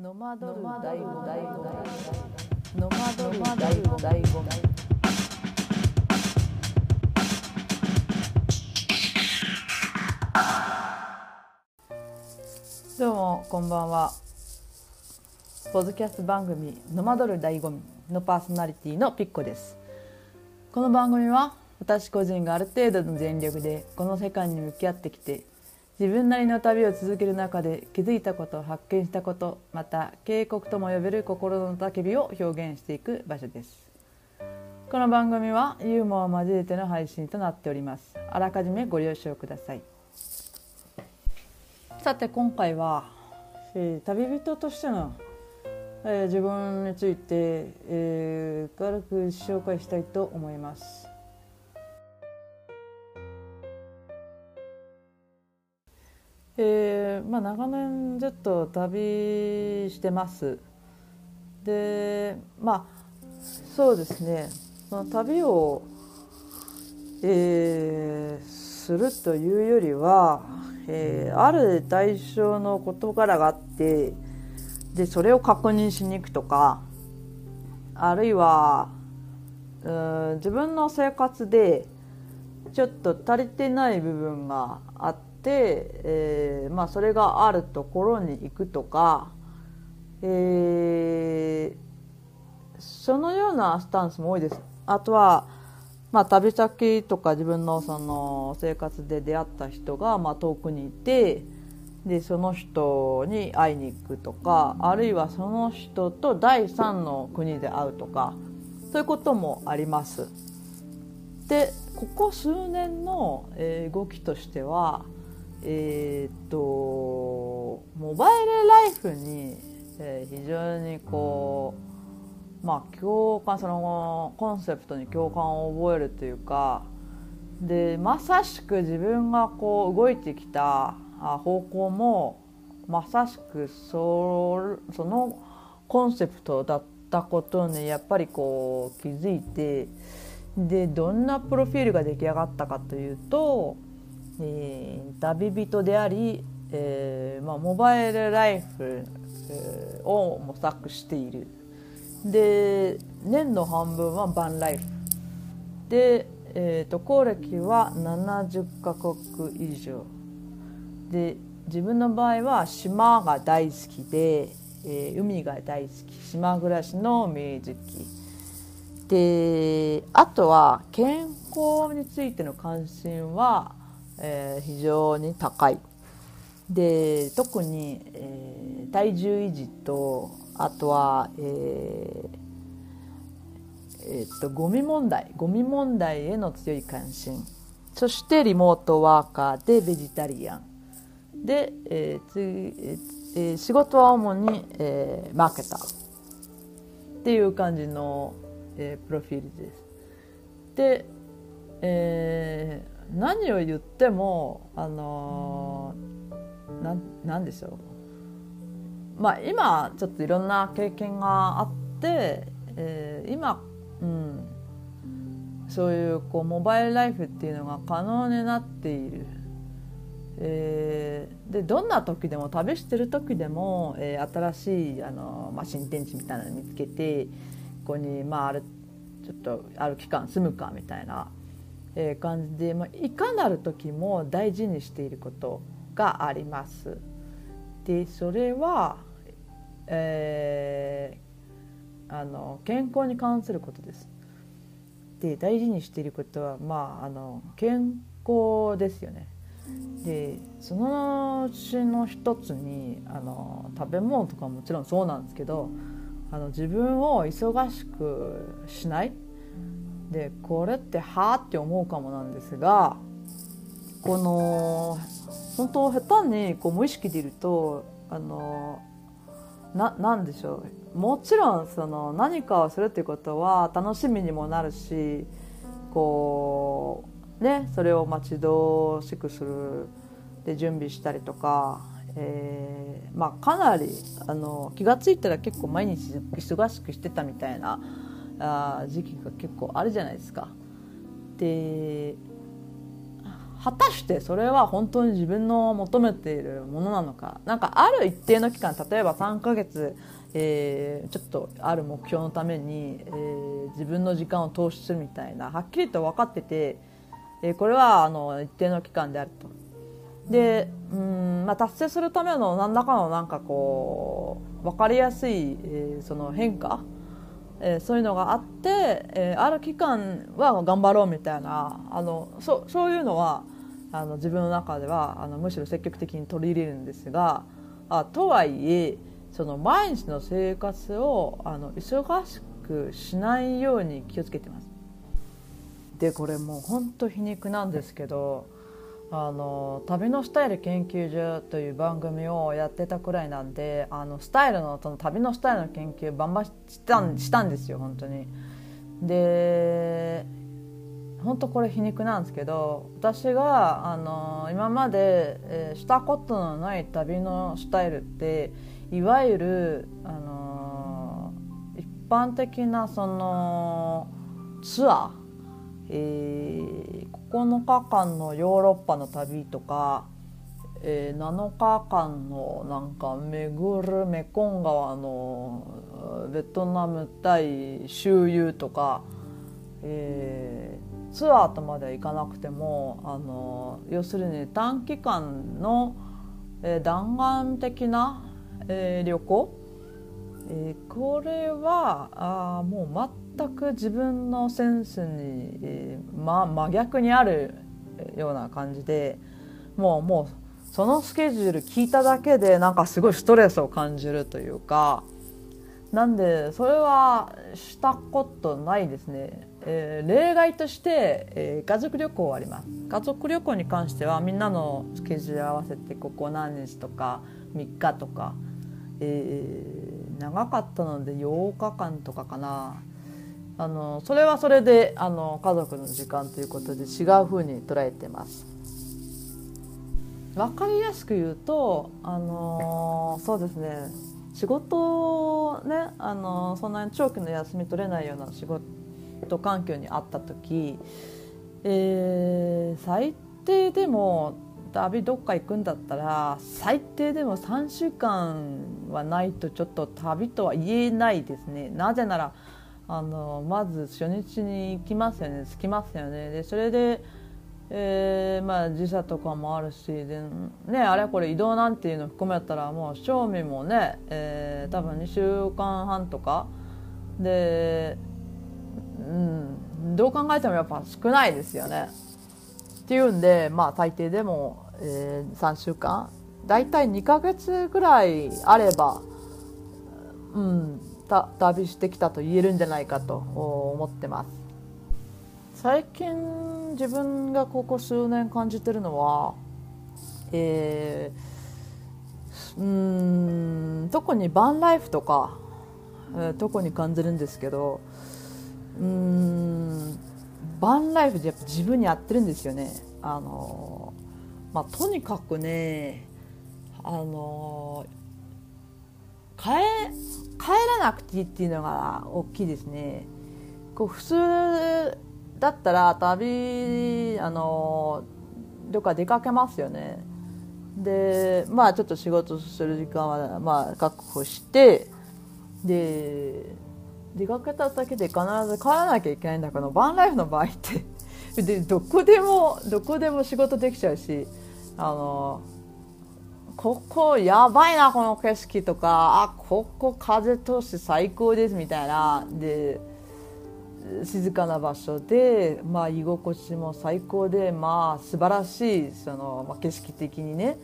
ノマドル。大悟大悟ノマドル大悟大悟どうもこんばんは。ポッドキャスト番組「ノマドル大ゴミ」のパーソナリティのピッコです。この番組は私個人がある程度の全力でこの世界に向き合ってきて自分なりの旅を続ける中で気づいたこと発見したことまた警告とも呼べる心の叫びを表現していく場所です。この番組はユーモアを交えての配信となっております。あらかじめご了承ください。さて今回は、えー、旅人としての、えー、自分について、えー、軽く紹介したいと思います。えーまあ、長年ずっと旅してます。でまあそうですね。その旅を、えー、するというよりは、えー、ある対象の事柄があってでそれを確認しに行くとかあるいはうん自分の生活でちょっと足りてない部分があって、えーまあ、それがあるところに行くとか、えー、そのようなスタンスも多いです。あとはまあ、旅先とか自分のその生活で出会った人がまあ遠くにいてでその人に会いに行くとかあるいはその人と第三の国で会うとかそういうこともあります。でここ数年の動きとしてはえー、っとモバイルライフにえ非常にこうまあ共感そのコンセプトに共感を覚えるというかでまさしく自分がこう動いてきた方向もまさしくそそのコンセプトだったことにやっぱりこう気づいてでどんなプロフィールが出来上がったかというと、えー、旅人であり、えーまあ、モバイルライフ、えー、を模索している。で年の半分はバンライフ。で、えーと、航歴は70カ国以上。で自分の場合は島が大好きで、えー、海が大好き。島暮らしの明治期であとは健康についての関心は、えー、非常に高い。で特に、えー、体重維持とあとは、えーえ、っとゴミ問題ゴミ問題への強い関心。そしてリモートワーカーでベジタリアン。で、えーつえー、仕事は主に、えー、マーケター。っていう感じの、えー、プロフィールです。で、えー、何を言ってもあのー、ななんでしょうまあ、今ちょっといろんな経験があって、えー、今、うん、そういうこうモバイルライフっていうのが可能になっている。えー、でどんな時でも旅してる時でも、えー、新しいあの、まあ、新天地みたいなの見つけてここに、まあ、あるちょっとある期間住むかみたいな、えー、感じで、まあ、いかなる時も大事にしていることがあります。でそれはえー、あの健康に関することです。で大事にしていることは、まあ、あの健康ですよね。でそのうちの一つにあの食べ物とかももちろんそうなんですけどあの自分を忙しくしないでこれってはあって思うかもなんですがこの本当下手にこう無意識でいるとあのななんでしょう。もちろんその何かをするっていうことは楽しみにもなるしこうねそれを待ち遠しくする。で準備したりとか、えー、まあ、かなりあの気が付いたら結構毎日忙しくしてたみたいなあ時期が結構あるじゃないですか。で果たしてそれは本当に自分の求めているものなのかなんかある一定の期間例えば3ヶ月、えー、ちょっとある目標のために、えー、自分の時間を投資するみたいなはっきりと分かってて、えー、これはあの一定の期間であると。でうん、まあ、達成するための何らかのなんかこう分かりやすい、えー、その変化えー、そういうのがあって、えー、ある期間は頑張ろうみたいなあのそそういうのはあの自分の中ではあのむしろ積極的に取り入れるんですがあとはいえその毎日の生活をあの忙しくしないように気をつけてます。でこれもう本当皮肉なんですけどあの旅のスタイル研究所という番組をやってたくらいなんであのスタイルのその旅のスタイルの研究バンバンしたんしたんですよ本当に。で本当これ皮肉なんですけど私があの今まで、えー、したことのない旅のスタイルっていわゆるあの一般的なそのツアーえー、9日間のヨーロッパの旅とか、えー、7日間のなんか巡るメコン川のベトナム対周遊とか、えー、ツアーとまでは行かなくてもあの要するに短期間の、えー、弾丸的な、えー、旅行、えー、これはあもう全全く自分のセンスに、えー、ま、真逆にあるような感じでもうもうそのスケジュール聞いただけでなんかすごいストレスを感じるというかなんでそれはしたことないですね、えー、例外として、えー、家族旅行はあります。家族旅行に関してはみんなのスケジュール合わせてここ何日とか3日とか、えー、長かったので8日間とかかな。あのそれはそれであの家族の時間ということで違うふうに捉えてます。分かりやすく言うとあのそうですね仕事ねあのそんなに長期の休み取れないような仕事環境にあった時、えー、最低でも旅どっか行くんだったら最低でも3週間はないとちょっと旅とは言えないですね。なぜならあのまず初日に行きますよね。着きますよね。でそれで、えーまあ、時差とかもあるしで、ね、あれこれ移動なんていうの含めたらもう賞味もね、えー、多分2週間半とか。で、うん、どう考えてもやっぱ少ないですよね。っていうんで、まあ、最低でも、えー、3週間。大体2ヶ月ぐらいあれば、うん、旅してきたと言えるんじゃないかと思ってます。最近自分がここ数年感じてるのは、えー、うん特にバンライフとか、えー、特に感じるんですけどうんバンライフでやっぱ自分に合ってるんですよね。あのまあとにかくねあの変え帰らなくていいっていうのが大きいですね。こう普通だったら旅あのどっか出かけますよね。でまあちょっと仕事する時間はまあ確保してで出かけた先で必ず帰らなきゃいけないんだけどバンライフの場合ってでどこでもどこでも仕事できちゃうしあのここやばいなこの景色とか。あここ風通し最高ですみたいな。で静かな場所で、まあ、居心地も最高で、まあ、素晴らしいその、まあ、景色的にね。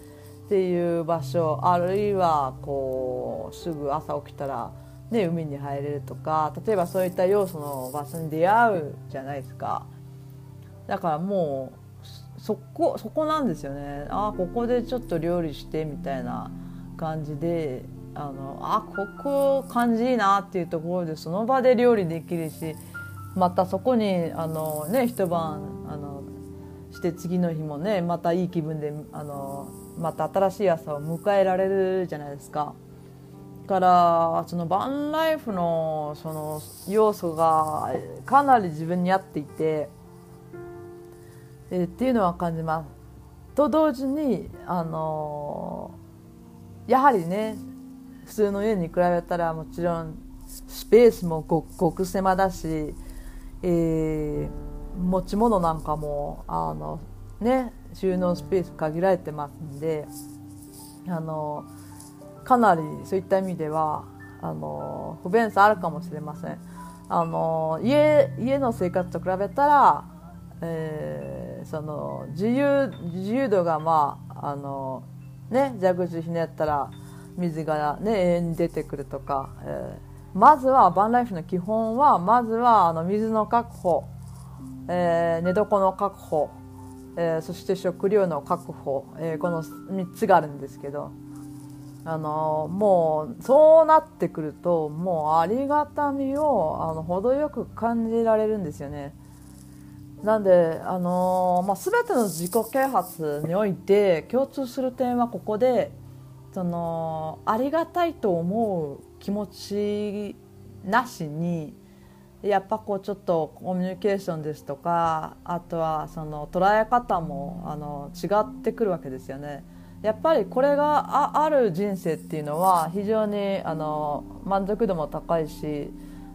っていう場所。あるいはこうすぐ朝起きたら、ね、海に入れるとか。例えばそういった要素の場所に出会うじゃないですか。だからもうそこそこなんですよねあここでちょっと料理してみたいな感じであのあここ感じいいなっていうところでその場で料理できるしまたそこにあの、ね、一晩あのして次の日もねまたいい気分であのまた新しい朝を迎えられるじゃないですか。からそのバンライフのその要素がかなり自分に合っていて。えー、っていうのは感じます。と同時にあのやはりね普通の家に比べたらもちろんスペースもごごく狭だし、えー、持ち物なんかもあの、ね、収納スペース限られてますんであのかなりそういった意味ではあの不便さあるかもしれません。あの家家の生活と比べたら、えー、その自由自由度がまああのね蛇口ひねったら水がね永遠に出てくるとか、えー、まずはバンライフの基本はまずはあの水の確保、えー、寝床の確保、えー、そして食料の確保、えー、この3つがあるんですけどあのもうそうなってくるともうありがたみをあの程よく感じられるんですよね。なんで、あのまあ、全ての自己啓発において共通する点はここでそのありがたいと思う気持ちなしにやっぱこうちょっとコミュニケーションですとかあとはその捉え方もあの違ってくるわけですよね。やっぱりこれがある人生っていうのは非常にあの満足度も高いし、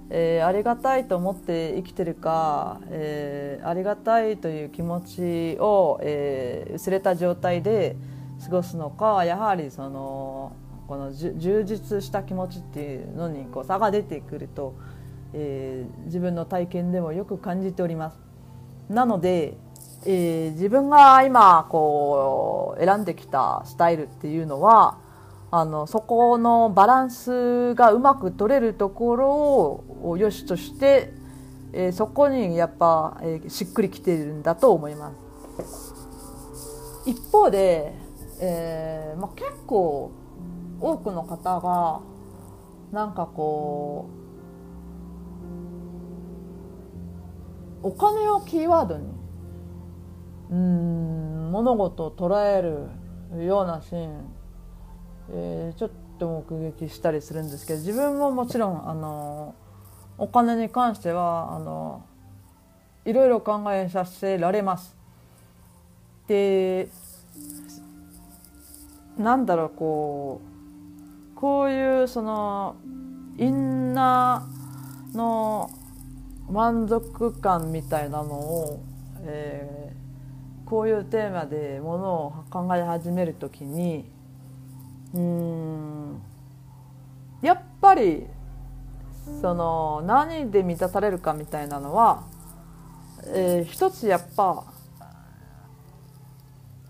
えー、ありがたいと思って生きてるか、えー、ありがたいという気持ちを、えー、薄れた状態で過ごすのかやはりそのこの充実した気持ちっていうのにこう差が出てくると、えー、自分の体験でもよく感じております。なのでえー、自分が今こう選んできたスタイルっていうのはあのそこのバランスがうまく取れるところをよしとして、えー、そこにやっぱ、えー、しっくりきているんだと思います。一方で、えーまあ、結構多くの方がなんかこうお金をキーワードにうん物事を捉えるようなシーン、えー、ちょっと目撃したりするんですけど自分ももちろんあのお金に関してはあのいろいろ考えさせられます。でなんだろうこうこういうそのインナーの満足感みたいなのを、えこういうテーマでものを考え始めるときにうんやっぱりその何で満たされるかみたいなのは、えー、一つやっぱ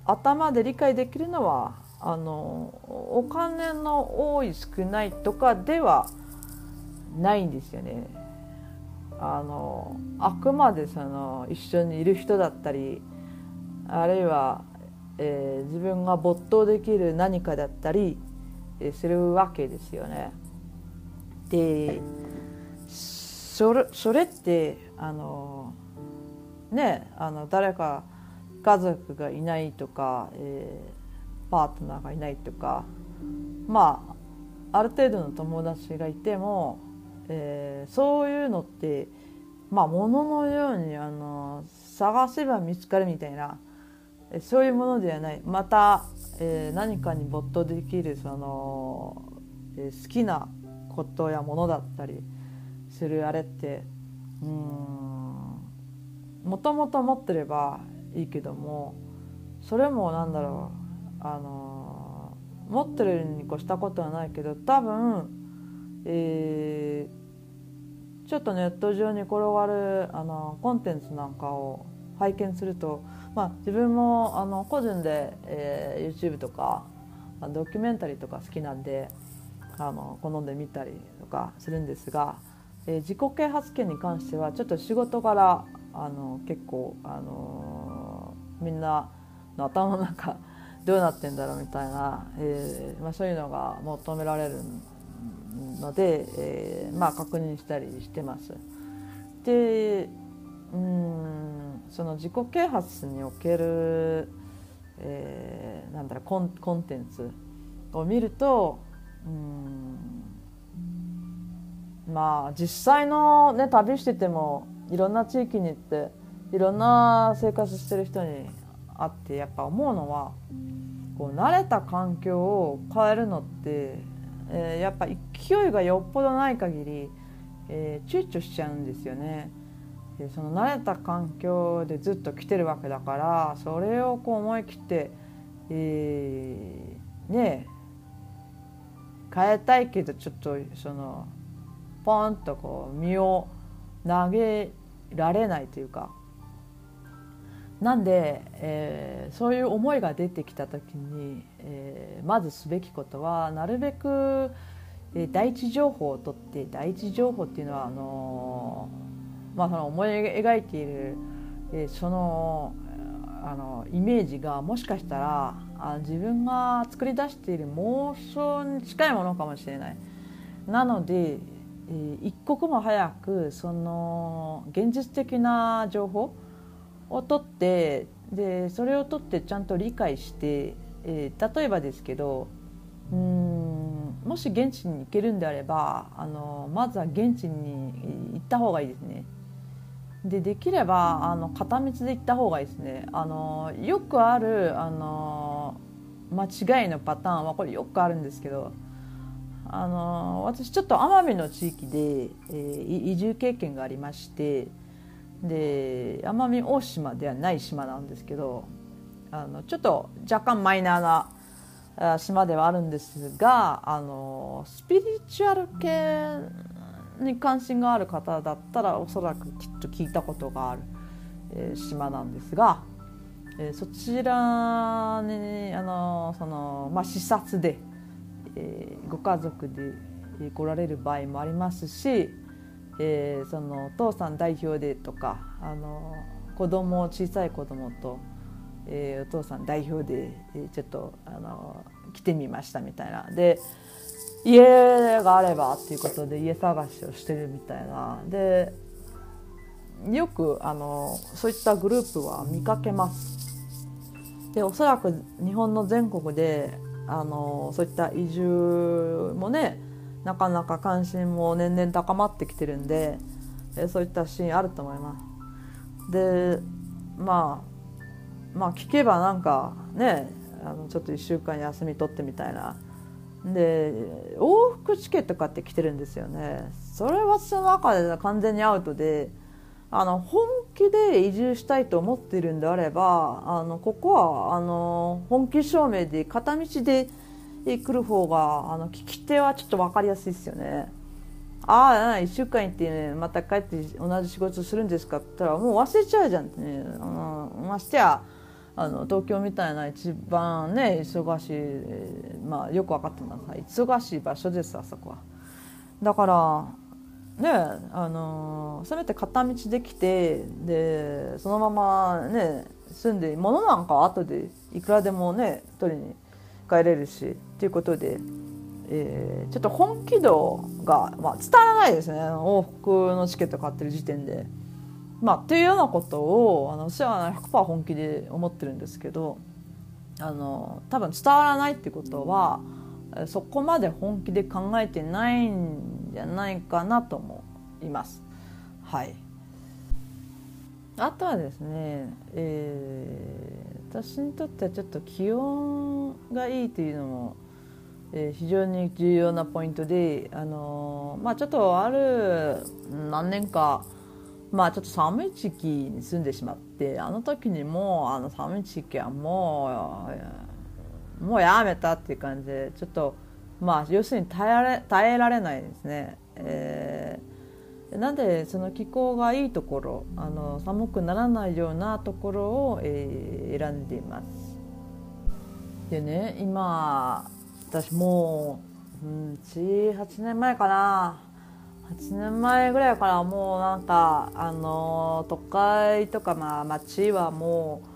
頭で理解できるのはあのお金の多い少ないとかではないんですよね。あのあくまでその一緒にいる人だったりあるいは、えー、自分が没頭できる何かだったりするわけですよね。でそれそれってあのねあの誰か家族がいないとか、えー、パートナーがいないとかまあある程度の友達がいても、えー、そういうのってまあ物のようにあの探せば見つかるみたいなそういうものではない。また、えー、何かに没頭できるその、えー、好きなことやものだったりするあれってうんもともと持ってればいいけどもそれもなんだろうあの持ってるに越したことはないけど多分、えー、ちょっとネット上に転がるあのコンテンツなんかを拝見するとまあ、自分もあの個人で、えー、YouTube とかドキュメンタリーとか好きなんであの好んで見たりとかするんですが、えー、自己啓発権に関してはちょっと仕事からあの結構、あのー、みんなの頭の中 どうなってんだろうみたいな、えーまあ、そういうのが求められるので、えーまあ、確認したりしてます。でうんその自己啓発における、えー、なんだろうコンコンテンツを見るとうんまあ実際の、ね、旅しててもいろんな地域に行っていろんな生活してる人にあってやっぱ思うのはこう慣れた環境を変えるのって、えー、やっぱ勢いがよっぽどない限り、えー、躊躇しちゃうんですよね。でその慣れた環境でずっと来てるわけだからそれをこう思い切って、えー、ね変えたいけどちょっとそのポンとこう身を投げられないというか。なんで、えー、そういう思いが出てきた時に、えー、まずすべきことはなるべく、えー、第一情報を取って第一情報っていうのはあのまあ、その思い描いている、えー、そのあのイメージがもしかしたらあ自分が作り出している妄想に近いものかもしれない。なので、えー、一刻も早くその現実的な情報を取ってでそれを取ってちゃんと理解して、えー、例えばですけどうんもし現地に行けるんであればあのまずは現地に行った方がいいですね。でできればあの片道で行った方がいいですね。あのよくあるあの間違いのパターンはこれよくあるんですけどあの私ちょっと奄美の地域で、えー、移住経験がありましてで奄美大島ではない島なんですけどあのちょっと若干マイナーな島ではあるんですがあのスピリチュアル系に関心がある方だったらおそらくきっと聞いたことがある、えー、島なんですが、えー、そちらにあのその、まあ、視察で、えー、ご家族で来られる場合もありますしえー、そのお父さん代表でとかあの子供小さい子供と、えー、お父さん代表で、えー、ちょっとあの来てみましたみたいなで家があればっていうことで家探しをしてるみたいなでよくあのそういったグループは見かけます。でおそらく日本の全国であのそういった移住もねなかなか関心も年々高まってきてるんで、えそういったシーンあると思います。でまあまあ聞けばなんかねあのちょっと1週間休み取ってみたいなで往復チケット買ってきてるんですよねそれは私の中で完全にアウトであの本気で移住したいと思ってるんであればあのここはあの本気証明で片道で来る方があの聞き手はちょっと分かりやすいですよね。ああ1週間行ってねまた帰って同じ仕事するんですかって言ったらもう忘れちゃうじゃんってね、うん、ましてやあの東京みたいな一番ね忙しいまあよく分かってます忙しい場所ですあそこは。だからねあのせめて片道できてでそのままね住んで物なんか後でいくらでもね取りに帰れるしということで、えー、ちょっと本気度が、まあ、伝わらないですね往復のチケット買ってる時点で。まあ、っていうようなことをあの私は100%本気で思ってるんですけどあの多分伝わらないってことはそこまで本気で考えてないんじゃないかなと思います。はいあとはですね、えー、私にとってはちょっと気温がいいというのも、えー、非常に重要なポイントで、あのー、まあ、ちょっとある何年か、まあ、ちょっと寒い地域に住んでしまってあの時にもあの寒い地域はもうもうやめたっていう感じでちょっと、まあ、要するに耐えられ耐えられないですね。えーなんでその気候がいいところあの寒くならないようなところを、えー、選んでいます。でね今私もう、うん、78年前かな8年前ぐらいからもうなんかあの都会とかまあ町はもう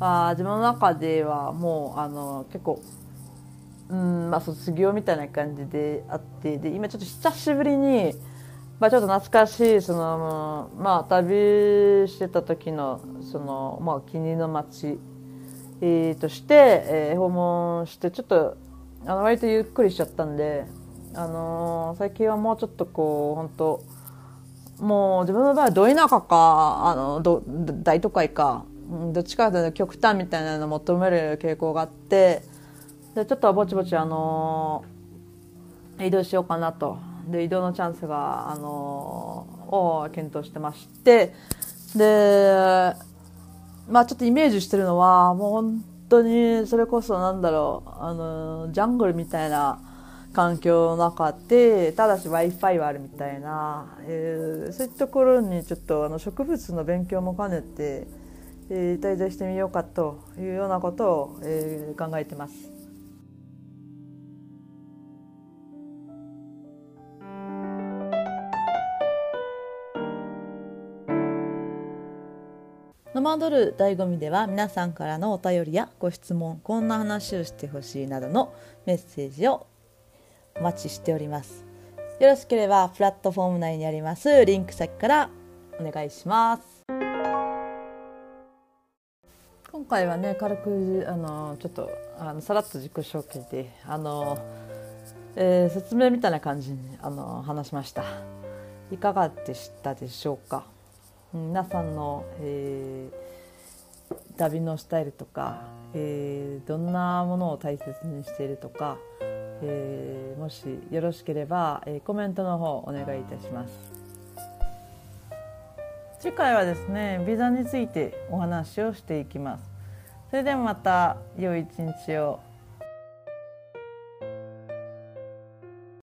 あ自分の中ではもうあの結構うんまあ卒業みたいな感じであってで今ちょっと久しぶりにまあ、ちょっと懐かしいその、まあ、旅してた時のその、まあ、気に入りの街、えー、として、えー、訪問してちょっとあの割とゆっくりしちゃったんで、あのー、最近はもうちょっとこう本当もう自分の場合はど田舎かあのど大都会かどっちかというと極端みたいなのを求める傾向があってでちょっとぼちぼちあの移動しようかなと。で移動のチャンスがあのを検討してまして。でまあちょっとイメージしてるのはもう本当にそれこそなんだろうあのジャングルみたいな環境の中でただし w i f i はあるみたいな、えー、そういったところにちょっとあの植物の勉強も兼ねて、えー、滞在してみようかというようなことを、えー、考えてます。ノマドル醍醐味では皆さんからのお便りやご質問こんな話をしてほしいなどのメッセージをお待ちしておりますよろしければプラットフォーム内にありますリンク先からお願いします今回はね軽くあのちょっとあのさらっと自己紹介であの、えー、説明みたいな感じにあの話しました。いかがでしたでしょうか？皆さんの、えー、旅のスタイルとか、えー、どんなものを大切にしているとか、えー、もしよろしければ、えコメントの方お願いいたします。次回はですねビザについてお話をしていきます。それでまた良い一日を。